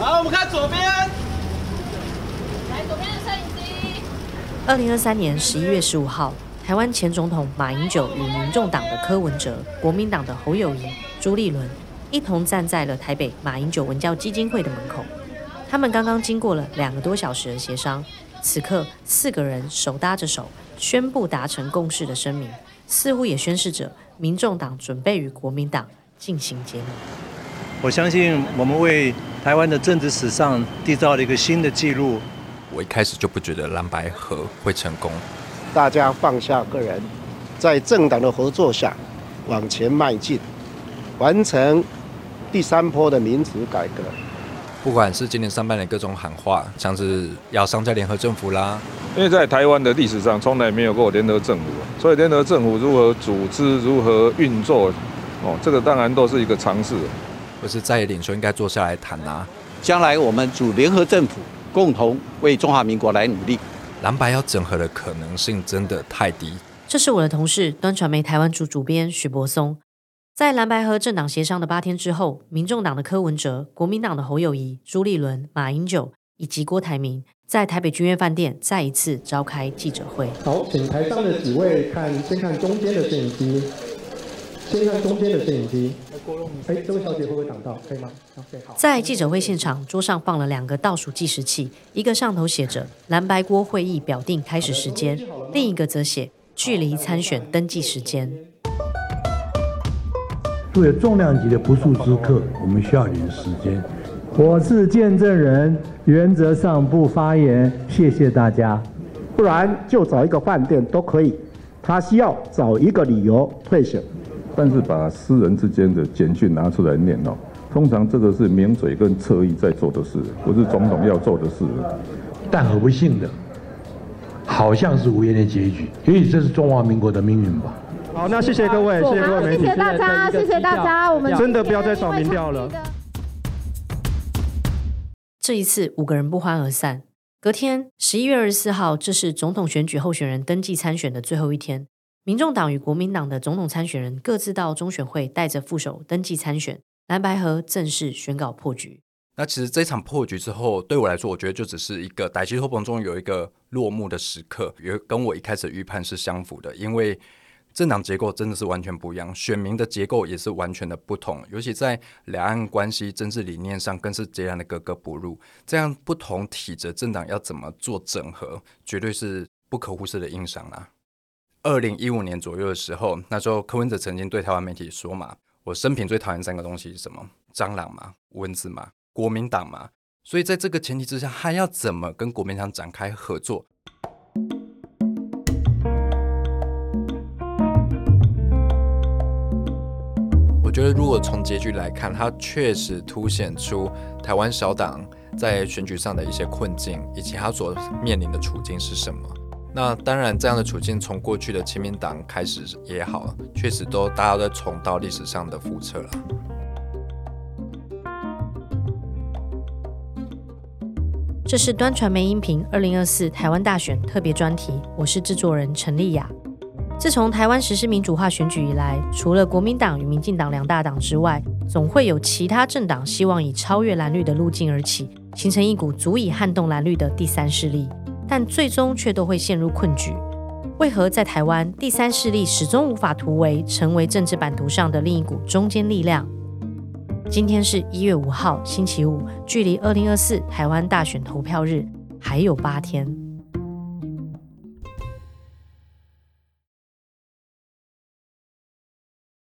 好，我们看左边。来，左边的摄影机。二零二三年十一月十五号，台湾前总统马英九与民众党的柯文哲、国民党的侯友谊、朱立伦一同站在了台北马英九文教基金会的门口。他们刚刚经过了两个多小时的协商，此刻四个人手搭着手，宣布达成共识的声明，似乎也宣示着民众党准备与国民党进行结盟。我相信我们为台湾的政治史上缔造了一个新的纪录。我一开始就不觉得蓝白合会成功。大家放下个人，在政党的合作下往前迈进，完成第三波的民主改革。不管是今年上半年各种喊话，像是要商家联合政府啦，因为在台湾的历史上从来没有过联合政府，所以联合政府如何组织、如何运作，哦，这个当然都是一个尝试。或是在领袖应该坐下来谈啊。将来我们组联合政府，共同为中华民国来努力。蓝白要整合的可能性真的太低。这是我的同事端传媒台湾组主编许博松。在蓝白和政党协商的八天之后，民众党的柯文哲、国民党的侯友谊、朱立伦、马英九以及郭台铭，在台北君悦饭店再一次召开记者会。好，请台上的几位看，先看中间的摄影机。先看中间的摄影机。哎，这位小姐会不会挡到？可以吗？OK，好。在记者会现场，桌上放了两个倒数计时器，一个上头写着“蓝白锅会议表定开始时间”，另一个则写“距离参选登记时间”。作为重量级的不速之客，我们需要点时间。我是见证人，原则上不发言。谢谢大家。不然就找一个饭店都可以。他需要找一个理由退选。但是把私人之间的简讯拿出来念哦，通常这个是名嘴跟侧翼在做的事，不是总统要做的事。但很不幸的，好像是无言的结局。也许这是中华民国的命运吧。好，那谢谢各位，谢谢各位媒体，谢谢大家，谢谢大家，我们真的不要再扫民调了。这一次五个人不欢而散。隔天十一月二十四号，这是总统选举候选人登记参选的最后一天。民众党与国民党的总统参选人各自到中选会带着副手登记参选，蓝白河正式宣告破局。那其实这场破局之后，对我来说，我觉得就只是一个歹机托棚中有一个落幕的时刻，也跟我一开始预判是相符的。因为政党结构真的是完全不一样，选民的结构也是完全的不同，尤其在两岸关系、政治理念上，更是截然的格格不入。这样不同体制政党要怎么做整合，绝对是不可忽视的硬伤啊！二零一五年左右的时候，那时候柯文哲曾经对台湾媒体说嘛：“我生平最讨厌三个东西是什么？蟑螂嘛，蚊子嘛，国民党嘛。”所以在这个前提之下，还要怎么跟国民党展开合作？我觉得，如果从结局来看，它确实凸显出台湾小党在选举上的一些困境，以及他所面临的处境是什么。那当然，这样的处境从过去的亲民党开始也好，确实都大家都在重蹈历史上的覆辙了。这是端传媒音频二零二四台湾大选特别专题，我是制作人陈丽雅。自从台湾实施民主化选举以来，除了国民党与民进党两大党之外，总会有其他政党希望以超越蓝绿的路径而起，形成一股足以撼动蓝绿的第三势力。但最终却都会陷入困局。为何在台湾第三势力始终无法突围，成为政治版图上的另一股中坚力量？今天是一月五号，星期五，距离二零二四台湾大选投票日还有八天。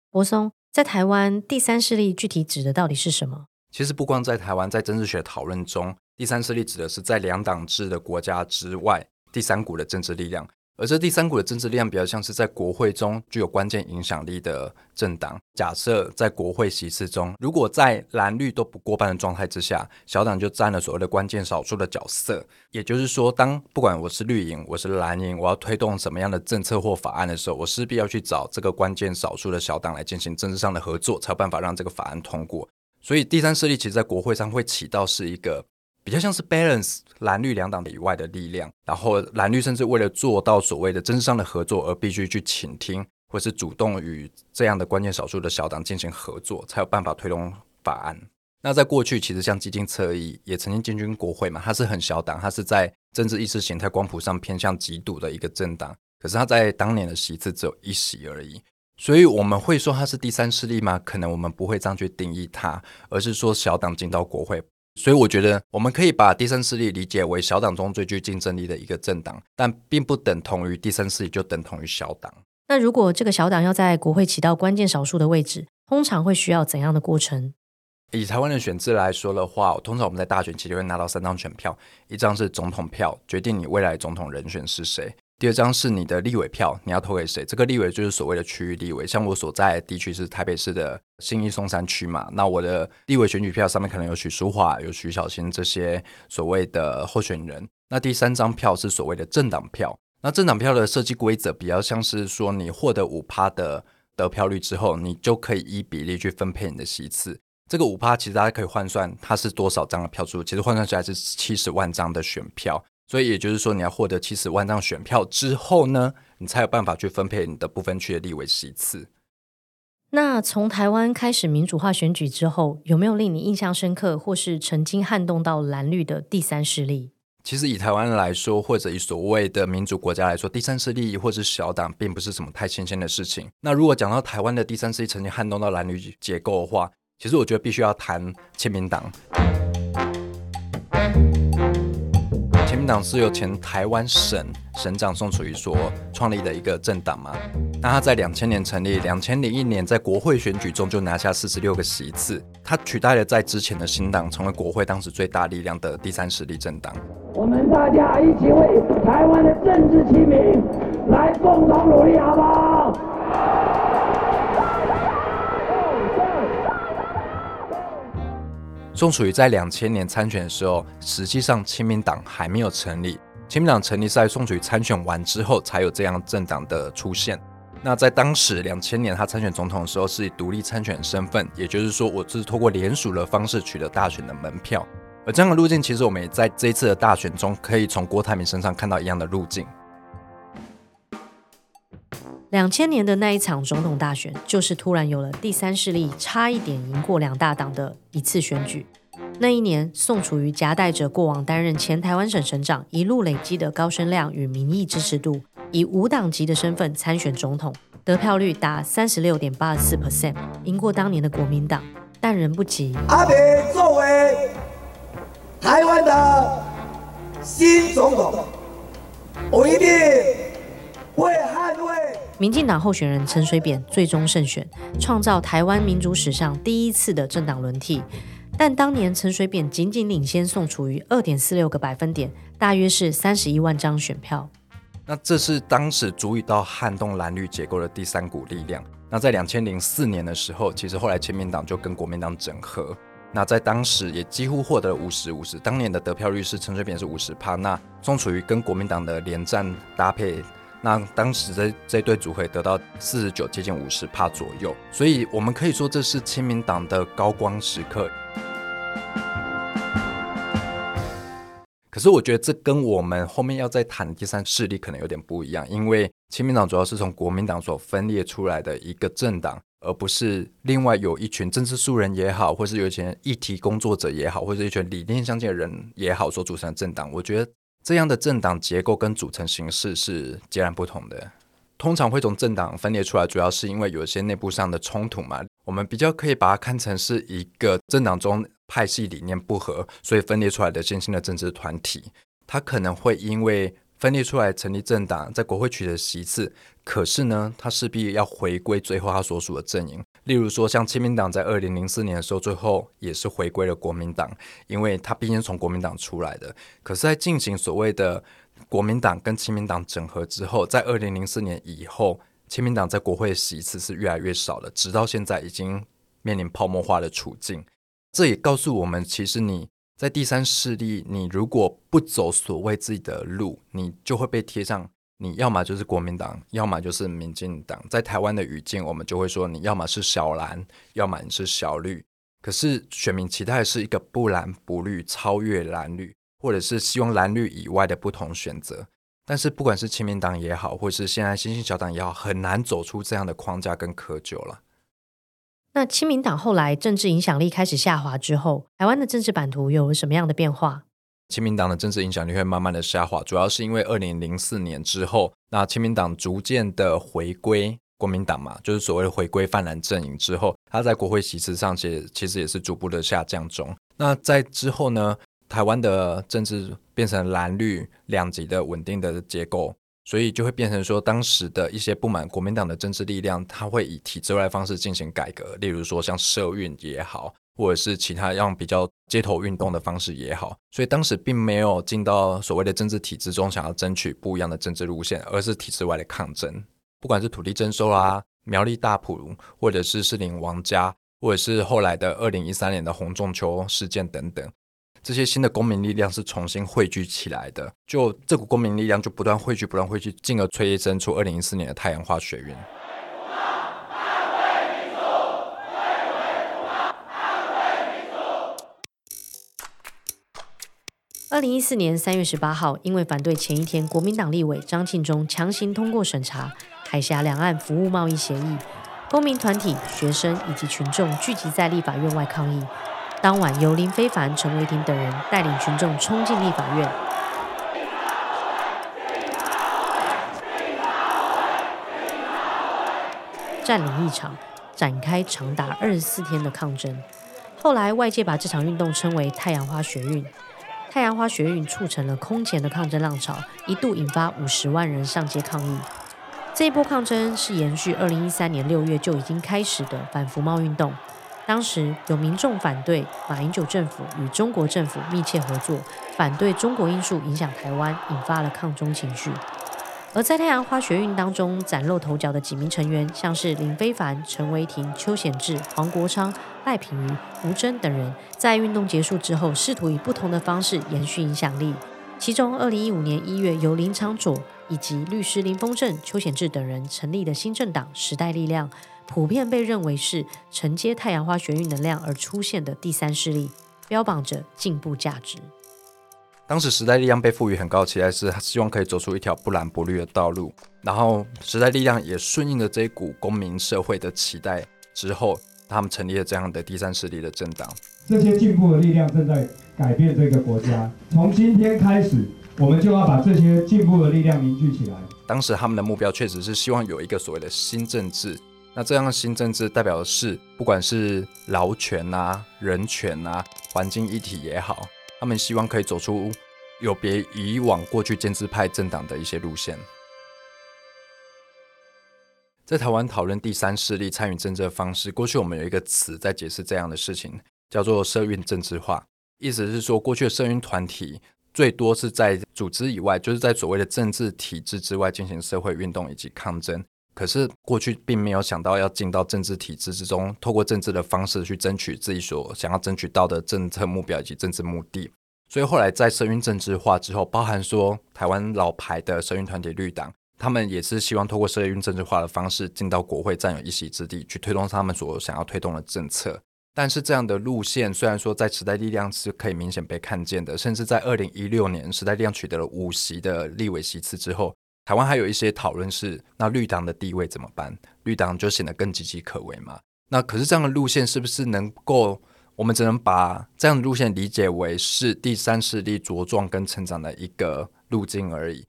博松，在台湾第三势力具体指的到底是什么？其实不光在台湾，在政治学讨论中。第三势力指的是在两党制的国家之外，第三股的政治力量。而这第三股的政治力量比较像是在国会中具有关键影响力的政党。假设在国会席次中，如果在蓝绿都不过半的状态之下，小党就占了所谓的关键少数的角色。也就是说，当不管我是绿营，我是蓝营，我要推动什么样的政策或法案的时候，我势必要去找这个关键少数的小党来进行政治上的合作，才有办法让这个法案通过。所以，第三势力其实在国会上会起到是一个。比较像是 balance 蓝绿两党以外的力量，然后蓝绿甚至为了做到所谓的真商的合作，而必须去倾听或是主动与这样的关键少数的小党进行合作，才有办法推动法案。那在过去，其实像基金侧翼也曾经进军国会嘛，它是很小党，它是在政治意识形态光谱上偏向极度的一个政党，可是它在当年的席次只有一席而已。所以我们会说它是第三势力吗？可能我们不会这样去定义它，而是说小党进到国会。所以我觉得我们可以把第三势力理解为小党中最具竞争力的一个政党，但并不等同于第三势力就等同于小党。那如果这个小党要在国会起到关键少数的位置，通常会需要怎样的过程？以台湾的选制来说的话，通常我们在大选期就会拿到三张选票，一张是总统票，决定你未来总统人选是谁；第二张是你的立委票，你要投给谁？这个立委就是所谓的区域立委，像我所在地区是台北市的新义松山区嘛，那我的立委选举票上面可能有许淑华、有徐小新这些所谓的候选人。那第三张票是所谓的政党票，那政党票的设计规则比较像是说，你获得五趴的得票率之后，你就可以依比例去分配你的席次。这个五趴其实大家可以换算，它是多少张的票数？其实换算出来是七十万张的选票。所以也就是说，你要获得七十万张选票之后呢，你才有办法去分配你的不分区的立委席次。那从台湾开始民主化选举之后，有没有令你印象深刻，或是曾经撼动到蓝绿的第三势力？其实以台湾来说，或者以所谓的民主国家来说，第三势力或者是小党，并不是什么太新鲜的事情。那如果讲到台湾的第三势力曾经撼动到蓝绿结构的话，其实我觉得必须要谈亲民党。民党是由前台湾省省长宋楚瑜所创立的一个政党嘛？那他在两千年成立，两千零一年在国会选举中就拿下四十六个席次，他取代了在之前的新党，成为国会当时最大力量的第三实力政党。我们大家一起为台湾的政治清明来共同努力，好不好？宋楚瑜在两千年参选的时候，实际上亲民党还没有成立。亲民党成立在宋楚瑜参选完之后，才有这样政党的出现。那在当时两千年他参选总统的时候，是以独立参选身份，也就是说，我是通过联署的方式取得大选的门票。而这样的路径，其实我们也在这一次的大选中，可以从郭台铭身上看到一样的路径。两千年的那一场总统大选，就是突然有了第三势力差一点赢过两大党的一次选举。那一年，宋楚瑜夹带着过往担任前台湾省省长一路累积的高声量与民意支持度，以无党籍的身份参选总统，得票率达三十六点八四 percent，赢过当年的国民党。但人不及，阿北作为台湾的新总统，我一定会捍。民进党候选人陈水扁最终胜选，创造台湾民主史上第一次的政党轮替。但当年陈水扁仅仅领先宋楚瑜二点四六个百分点，大约是三十一万张选票。那这是当时足以到撼动蓝绿结构的第三股力量。那在两千零四年的时候，其实后来亲民党就跟国民党整合，那在当时也几乎获得了五十五十。当年的得票率是陈水扁是五十趴，那宋楚瑜跟国民党的连战搭配。那当时这这对组合得到四十九，接近五十帕左右，所以我们可以说这是亲民党的高光时刻。可是我觉得这跟我们后面要再谈第三势力可能有点不一样，因为亲民党主要是从国民党所分裂出来的一个政党，而不是另外有一群政治素人也好，或是有一群议题工作者也好，或者一群理念相近的人也好所组成的政党。我觉得。这样的政党结构跟组成形式是截然不同的。通常会从政党分裂出来，主要是因为有一些内部上的冲突嘛。我们比较可以把它看成是一个政党中派系理念不合，所以分裂出来的新兴的政治团体。它可能会因为分裂出来成立政党，在国会取得席次，可是呢，他势必要回归最后他所属的阵营。例如说，像亲民党在二零零四年的时候，最后也是回归了国民党，因为他毕竟从国民党出来的。可是，在进行所谓的国民党跟亲民党整合之后，在二零零四年以后，亲民党在国会席次是越来越少了，直到现在已经面临泡沫化的处境。这也告诉我们，其实你在第三势力，你如果不走所谓自己的路，你就会被贴上。你要么就是国民党，要么就是民进党。在台湾的语境，我们就会说，你要么是小蓝，要么你是小绿。可是选民期待是一个不蓝不绿，超越蓝绿，或者是希望蓝绿以外的不同选择。但是不管是亲民党也好，或是现在新兴小党也好，很难走出这样的框架跟窠臼了。那亲民党后来政治影响力开始下滑之后，台湾的政治版图有什么样的变化？亲民党的政治影响力会慢慢的下滑，主要是因为二零零四年之后，那亲民党逐渐的回归国民党嘛，就是所谓的回归泛蓝阵营之后，他在国会席次上其实其实也是逐步的下降中。那在之后呢，台湾的政治变成蓝绿两极的稳定的结构。所以就会变成说，当时的一些不满国民党的政治力量，他会以体制外方式进行改革，例如说像社运也好，或者是其他样比较街头运动的方式也好。所以当时并没有进到所谓的政治体制中，想要争取不一样的政治路线，而是体制外的抗争。不管是土地征收啦、苗栗大埔，或者是士林王家，或者是后来的二零一三年的洪仲秋事件等等。这些新的公民力量是重新汇聚起来的，就这股公民力量就不断汇聚，不断汇聚，进而催生出二零一四年的太阳花学运。二零一四年三月十八号，因为反对前一天国民党立委张庆忠强行通过审查海峡两岸服务贸易协议，公民团体、学生以及群众聚集在立法院外抗议。当晚，由林非凡、陈维霆等人带领群众冲进立法院，占领议场，展开长达二十四天的抗争。后来，外界把这场运动称为“太阳花学运”。太阳花学运促成了空前的抗争浪潮，一度引发五十万人上街抗议。这一波抗争是延续二零一三年六月就已经开始的反服贸运动。当时有民众反对马英九政府与中国政府密切合作，反对中国因素影响台湾，引发了抗中情绪。而在太阳花学运当中崭露头角的几名成员，像是林非凡、陈维霆、邱显志、黄国昌、赖品妤、吴峥等人，在运动结束之后，试图以不同的方式延续影响力。其中，二零一五年一月，由林昌佐以及律师林丰正、邱显志等人成立的新政党时代力量。普遍被认为是承接太阳花学运能量而出现的第三势力，标榜着进步价值。当时时代力量被赋予很高期待，是希望可以走出一条不蓝不绿的道路。然后时代力量也顺应了这一股公民社会的期待，之后他们成立了这样的第三势力的政党。这些进步的力量正在改变这个国家。从今天开始，我们就要把这些进步的力量凝聚起来。当时他们的目标确实是希望有一个所谓的新政治。那这样的新政治代表的是，不管是劳权啊、人权啊、环境议题也好，他们希望可以走出有别以往过去建制派政党的一些路线。在台湾讨论第三势力参与政治的方式，过去我们有一个词在解释这样的事情，叫做社运政治化。意思是说，过去的社运团体最多是在组织以外，就是在所谓的政治体制之外进行社会运动以及抗争。可是过去并没有想到要进到政治体制之中，透过政治的方式去争取自己所想要争取到的政策目标以及政治目的。所以后来在社运政治化之后，包含说台湾老牌的社运团体绿党，他们也是希望透过社运政治化的方式进到国会占有一席之地，去推动他们所想要推动的政策。但是这样的路线虽然说在时代力量是可以明显被看见的，甚至在二零一六年时代力量取得了五席的立委席次之后。台湾还有一些讨论是，那绿党的地位怎么办？绿党就显得更岌岌可危嘛。那可是这样的路线是不是能够？我们只能把这样的路线理解为是第三势力茁壮跟成长的一个路径而已。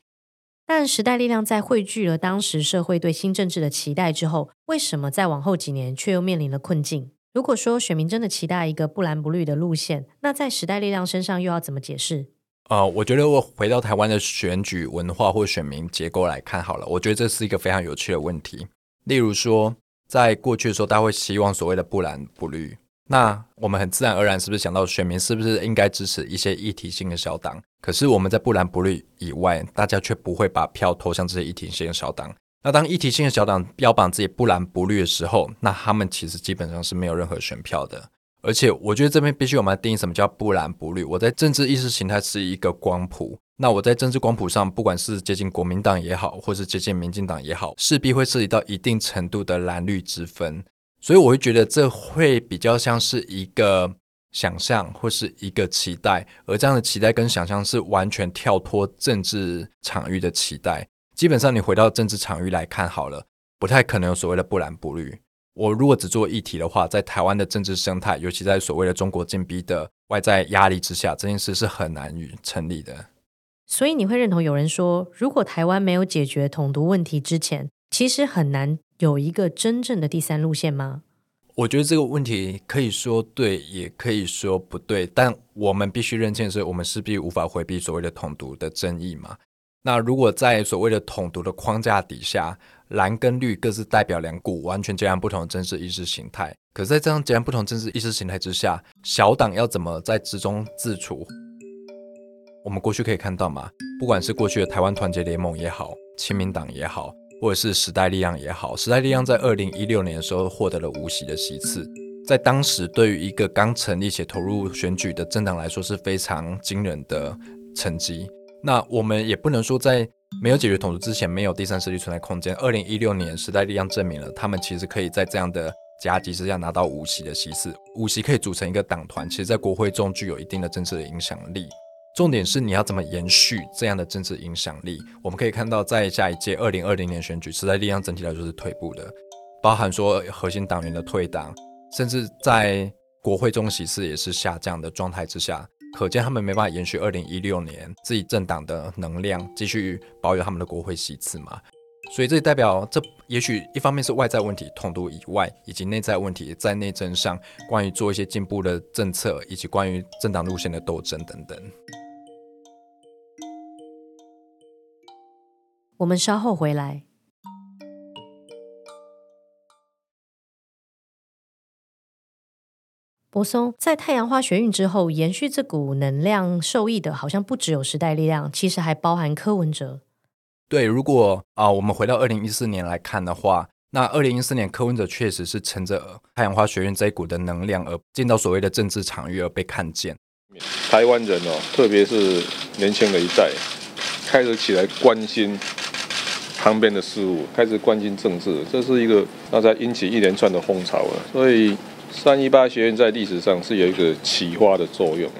但时代力量在汇聚了当时社会对新政治的期待之后，为什么在往后几年却又面临了困境？如果说选民真的期待一个不蓝不绿的路线，那在时代力量身上又要怎么解释？呃，我觉得我回到台湾的选举文化或选民结构来看好了，我觉得这是一个非常有趣的问题。例如说，在过去的时候，大家会希望所谓的不蓝不绿，那我们很自然而然是不是想到选民是不是应该支持一些议题性的小党？可是我们在不蓝不绿以外，大家却不会把票投向这些议题性的小党。那当议题性的小党标榜自己不蓝不绿的时候，那他们其实基本上是没有任何选票的。而且我觉得这边必须我们定义什么叫不蓝不绿。我在政治意识形态是一个光谱，那我在政治光谱上，不管是接近国民党也好，或是接近民进党也好，势必会涉及到一定程度的蓝绿之分。所以我会觉得这会比较像是一个想象或是一个期待，而这样的期待跟想象是完全跳脱政治场域的期待。基本上你回到政治场域来看好了，不太可能有所谓的不蓝不绿。我如果只做议题的话，在台湾的政治生态，尤其在所谓的中国禁逼的外在压力之下，这件事是很难于成立的。所以你会认同有人说，如果台湾没有解决统独问题之前，其实很难有一个真正的第三路线吗？我觉得这个问题可以说对，也可以说不对，但我们必须认清的是，我们势必无法回避所谓的统独的争议嘛。那如果在所谓的统独的框架底下，蓝跟绿各自代表两股完全截然不同的政治意识形态，可在这样截然不同政治意识形态之下，小党要怎么在之中自处？我们过去可以看到嘛，不管是过去的台湾团结联盟也好，亲民党也好，或者是时代力量也好，时代力量在二零一六年的时候获得了无席的席次，在当时对于一个刚成立且投入选举的政党来说是非常惊人的成绩。那我们也不能说在没有解决统独之前没有第三势力存在空间。二零一六年时代力量证明了，他们其实可以在这样的夹击之下拿到五席的席次，五席可以组成一个党团，其实在国会中具有一定的政治的影响力。重点是你要怎么延续这样的政治影响力？我们可以看到，在下一届二零二零年选举，时代力量整体来说是退步的，包含说核心党员的退党，甚至在国会中席次也是下降的状态之下，可见他们没办法延续二零一六年自己政党的能量，继续保有他们的国会席次嘛？所以这代表，这也许一方面是外在问题，统独以外，以及内在问题，在内政上，关于做一些进步的政策，以及关于政党路线的斗争等等。我们稍后回来。柏松在太阳花学运之后，延续这股能量受益的，好像不只有时代力量，其实还包含柯文哲。对，如果啊，我们回到二零一四年来看的话，那二零一四年柯文哲确实是乘着太阳花学运这一股的能量而进到所谓的政治场域而被看见。台湾人哦，特别是年轻的一代，开始起来关心。旁边的事物开始关心政治，这是一个那在引起一连串的风潮了。所以三一八学院在历史上是有一个启发的作用。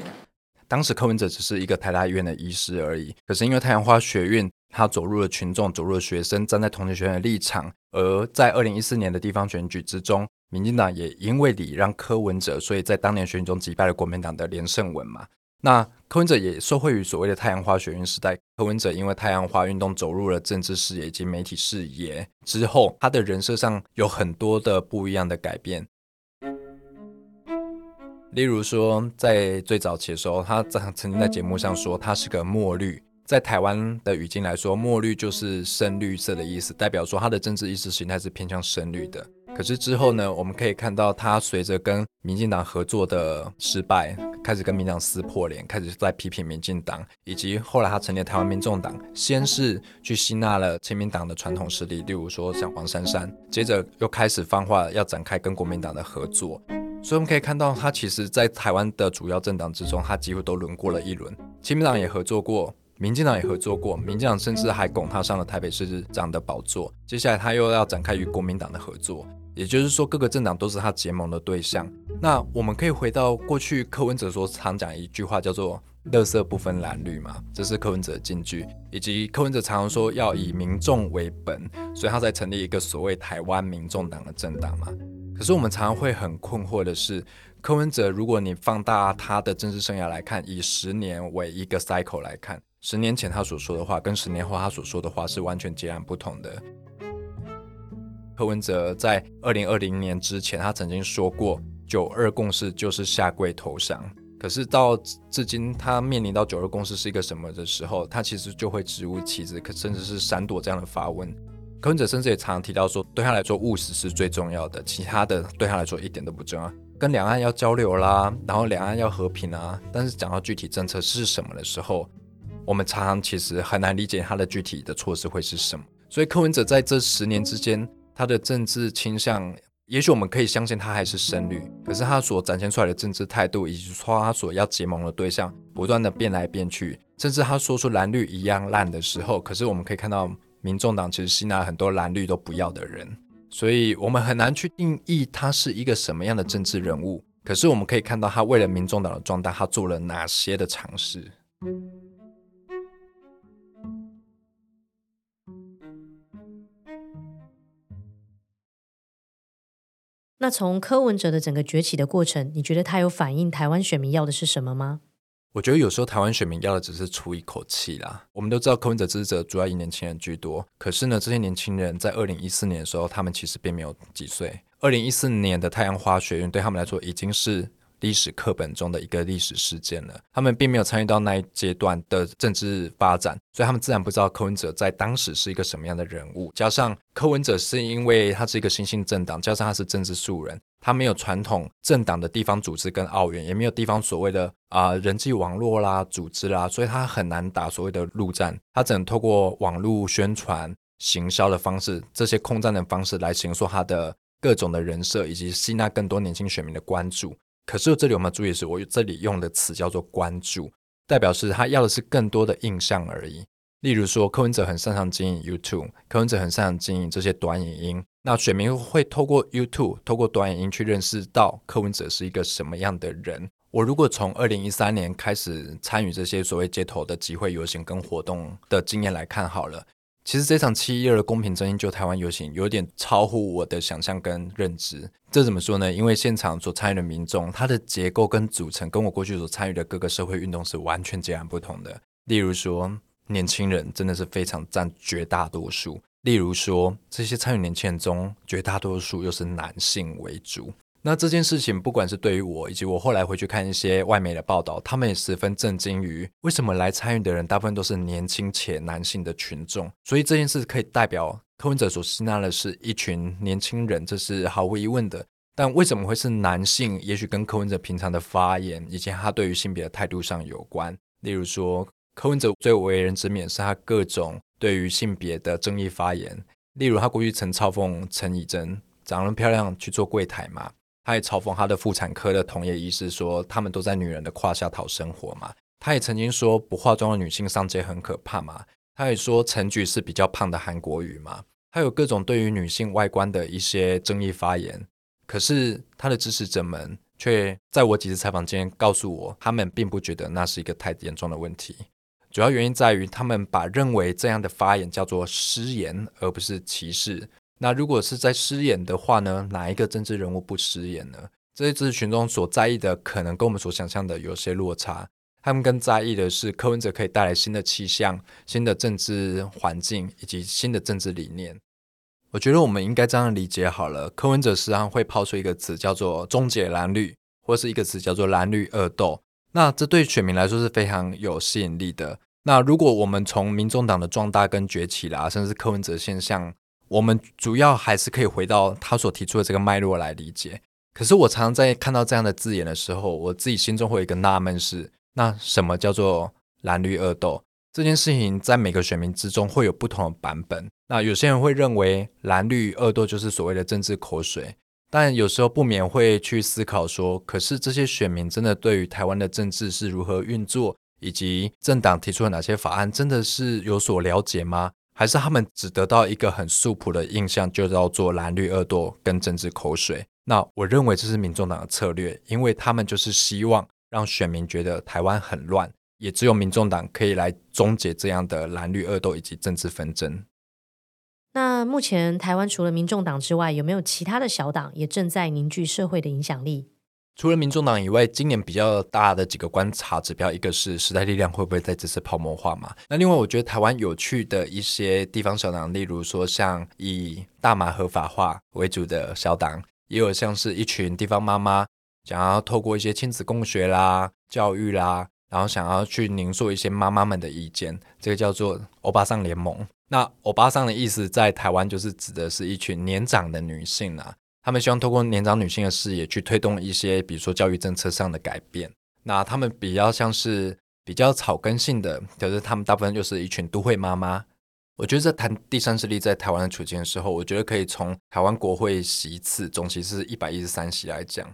当时柯文哲只是一个台大医院的医师而已，可是因为太阳花学运，他走入了群众，走入了学生，站在同学学院的立场。而在二零一四年的地方选举之中，民进党也因为礼让柯文哲，所以在当年选举中击败了国民党的连胜文嘛。那柯文哲也受惠于所谓的太阳花学运时代。柯文哲因为太阳花运动走入了政治视野以及媒体视野之后，他的人设上有很多的不一样的改变。例如说，在最早期的时候，他在曾经在节目上说他是个墨绿，在台湾的语境来说，墨绿就是深绿色的意思，代表说他的政治意识形态是偏向深绿的。可是之后呢，我们可以看到他随着跟民进党合作的失败，开始跟民进党撕破脸，开始在批评民进党，以及后来他成立台湾民众党，先是去吸纳了亲民党的传统势力，例如说像黄珊珊，接着又开始放话要展开跟国民党的合作。所以我们可以看到，他其实在台湾的主要政党之中，他几乎都轮过了一轮，亲民党也合作过。民进党也合作过，民进党甚至还拱他上了台北市长的宝座。接下来他又要展开与国民党的合作，也就是说各个政党都是他结盟的对象。那我们可以回到过去，柯文哲说常讲一句话叫做“乐色不分蓝绿”嘛，这是柯文哲的金句，以及柯文哲常常说要以民众为本，所以他才成立一个所谓台湾民众党的政党嘛。可是我们常常会很困惑的是，柯文哲如果你放大他的政治生涯来看，以十年为一个 cycle 来看。十年前他所说的话，跟十年后他所说的话是完全截然不同的。柯文哲在二零二零年之前，他曾经说过“九二共识就是下跪投降”，可是到至今，他面临到“九二共识”是一个什么的时候，他其实就会直无其子，可甚至是闪躲这样的发问。柯文哲甚至也常常提到说，对他来说务实是最重要的，其他的对他来说一点都不重要。跟两岸要交流啦，然后两岸要和平啊，但是讲到具体政策是什么的时候，我们常常其实很难理解他的具体的措施会是什么，所以柯文哲在这十年之间，他的政治倾向，也许我们可以相信他还是深绿，可是他所展现出来的政治态度，以及说他所要结盟的对象，不断的变来变去，甚至他说出蓝绿一样烂的时候，可是我们可以看到，民众党其实吸纳很多蓝绿都不要的人，所以我们很难去定义他是一个什么样的政治人物，可是我们可以看到他为了民众党的壮大，他做了哪些的尝试。那从柯文哲的整个崛起的过程，你觉得他有反映台湾选民要的是什么吗？我觉得有时候台湾选民要的只是出一口气啦。我们都知道柯文哲支持者主要以年轻人居多，可是呢，这些年轻人在二零一四年的时候，他们其实并没有几岁。二零一四年的太阳花学运对他们来说已经是。历史课本中的一个历史事件了，他们并没有参与到那一阶段的政治发展，所以他们自然不知道柯文哲在当时是一个什么样的人物。加上柯文哲是因为他是一个新兴政党，加上他是政治素人，他没有传统政党的地方组织跟奥运，也没有地方所谓的啊人际网络啦、组织啦，所以他很难打所谓的陆战，他只能透过网络宣传、行销的方式，这些空战的方式来形塑他的各种的人设，以及吸纳更多年轻选民的关注。可是这里我们要注意的是，我这里用的词叫做“关注”，代表是他要的是更多的印象而已。例如说，柯文哲很擅长经营 YouTube，柯文哲很擅长经营这些短影音，那选民会透过 YouTube、透过短影音去认识到柯文哲是一个什么样的人。我如果从二零一三年开始参与这些所谓街头的集会游行跟活动的经验来看，好了。其实这场七一二的公平正义就台湾游行有点超乎我的想象跟认知。这怎么说呢？因为现场所参与的民众，他的结构跟组成跟我过去所参与的各个社会运动是完全截然不同的。例如说，年轻人真的是非常占绝大多数；例如说，这些参与年轻人中，绝大多数又是男性为主。那这件事情，不管是对于我，以及我后来回去看一些外媒的报道，他们也十分震惊于为什么来参与的人大部分都是年轻且男性的群众。所以这件事可以代表柯文哲所吸纳的是一群年轻人，这是毫无疑问的。但为什么会是男性？也许跟柯文哲平常的发言以及他对于性别的态度上有关。例如说，柯文哲最为人知名是他各种对于性别的争议发言，例如他过去曾嘲讽陈以贞长得漂亮去做柜台嘛。他也嘲讽他的妇产科的同业医师说，他们都在女人的胯下讨生活嘛。他也曾经说，不化妆的女性上街很可怕嘛。他也说，陈菊是比较胖的韩国语嘛。他有各种对于女性外观的一些争议发言。可是他的支持者们却在我几次采访间告诉我，他们并不觉得那是一个太严重的问题。主要原因在于，他们把认为这样的发言叫做失言，而不是歧视。那如果是在失言的话呢？哪一个政治人物不失言呢？这些支持群众所在意的，可能跟我们所想象的有些落差。他们更在意的是柯文哲可以带来新的气象、新的政治环境以及新的政治理念。我觉得我们应该这样理解好了：柯文哲时常会抛出一个词叫做“终结蓝绿”，或是一个词叫做“蓝绿恶斗”。那这对选民来说是非常有吸引力的。那如果我们从民众党的壮大跟崛起啦，甚至柯文哲现象，我们主要还是可以回到他所提出的这个脉络来理解。可是我常常在看到这样的字眼的时候，我自己心中会有一个纳闷：是那什么叫做蓝绿恶斗？这件事情在每个选民之中会有不同的版本。那有些人会认为蓝绿恶斗就是所谓的政治口水，但有时候不免会去思考说：可是这些选民真的对于台湾的政治是如何运作，以及政党提出了哪些法案，真的是有所了解吗？还是他们只得到一个很素朴的印象，就叫做蓝绿恶斗跟政治口水。那我认为这是民众党的策略，因为他们就是希望让选民觉得台湾很乱，也只有民众党可以来终结这样的蓝绿恶斗以及政治纷争。那目前台湾除了民众党之外，有没有其他的小党也正在凝聚社会的影响力？除了民众党以外，今年比较大的几个观察指标，一个是时代力量会不会在这次泡沫化嘛？那另外，我觉得台湾有趣的一些地方小党，例如说像以大麻合法化为主的小党，也有像是一群地方妈妈想要透过一些亲子共学啦、教育啦，然后想要去凝塑一些妈妈们的意见，这个叫做欧巴桑联盟。那欧巴桑的意思在台湾就是指的是一群年长的女性啊。他们希望通过年长女性的视野去推动一些，比如说教育政策上的改变。那他们比较像是比较草根性的，可是他们大部分就是一群都会妈妈。我觉得在谈第三势力在台湾的处境的时候，我觉得可以从台湾国会席次总席是一百一十三席来讲。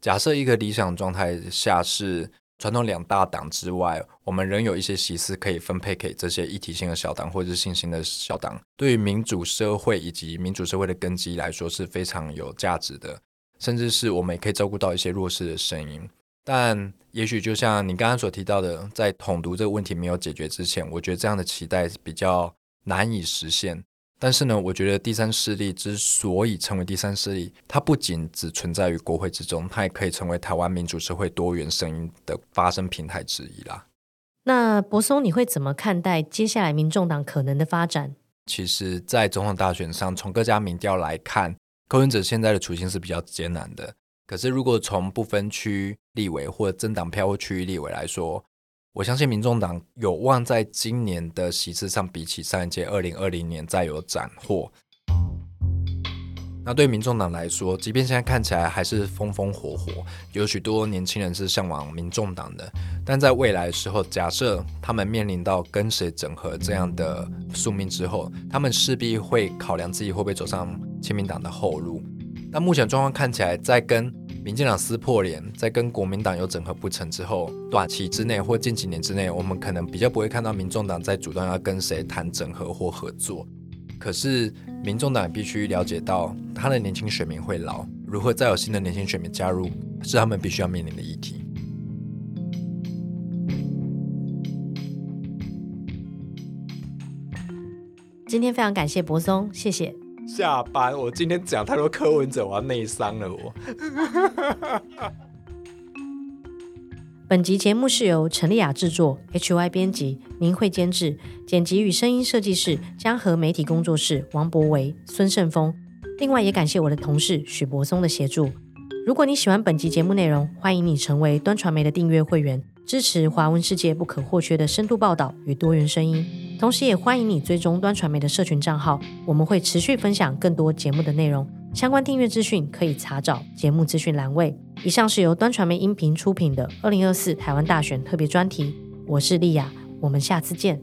假设一个理想状态下是。传统两大党之外，我们仍有一些席次可以分配给这些议题性的小党或者是新兴的小党。对于民主社会以及民主社会的根基来说是非常有价值的，甚至是我们也可以照顾到一些弱势的声音。但也许就像你刚刚所提到的，在统独这个问题没有解决之前，我觉得这样的期待比较难以实现。但是呢，我觉得第三势力之所以成为第三势力，它不仅只存在于国会之中，它也可以成为台湾民主社会多元声音的发声平台之一啦。那柏松，你会怎么看待接下来民众党可能的发展？其实，在总统大选上，从各家民调来看，柯文哲现在的处境是比较艰难的。可是，如果从不分区立委或增党票或区域立委来说，我相信民众党有望在今年的席次上，比起上一届二零二零年再有斩获。那对民众党来说，即便现在看起来还是风风火火，有许多年轻人是向往民众党的，但在未来的时候，假设他们面临到跟谁整合这样的宿命之后，他们势必会考量自己会不会走上亲民党的后路。那目前状况看起来，在跟民进党撕破脸，在跟国民党有整合不成之后，短期之内或近几年之内，我们可能比较不会看到民众党在主动要跟谁谈整合或合作。可是，民众党必须了解到，他的年轻选民会老，如何再有新的年轻选民加入，是他们必须要面临的议题。今天非常感谢柏松，谢谢。下班，我今天讲太多柯文哲，我要内伤了。我。本集节目是由陈丽雅制作，HY 编辑，明慧监制，剪辑与声音设计师江河媒体工作室王博维、孙胜峰。另外也感谢我的同事许柏松的协助。如果你喜欢本集节目内容，欢迎你成为端传媒的订阅会员。支持华文世界不可或缺的深度报道与多元声音，同时也欢迎你追踪端传媒的社群账号，我们会持续分享更多节目的内容。相关订阅资讯可以查找节目资讯栏位。以上是由端传媒音频出品的二零二四台湾大选特别专题，我是丽雅，我们下次见。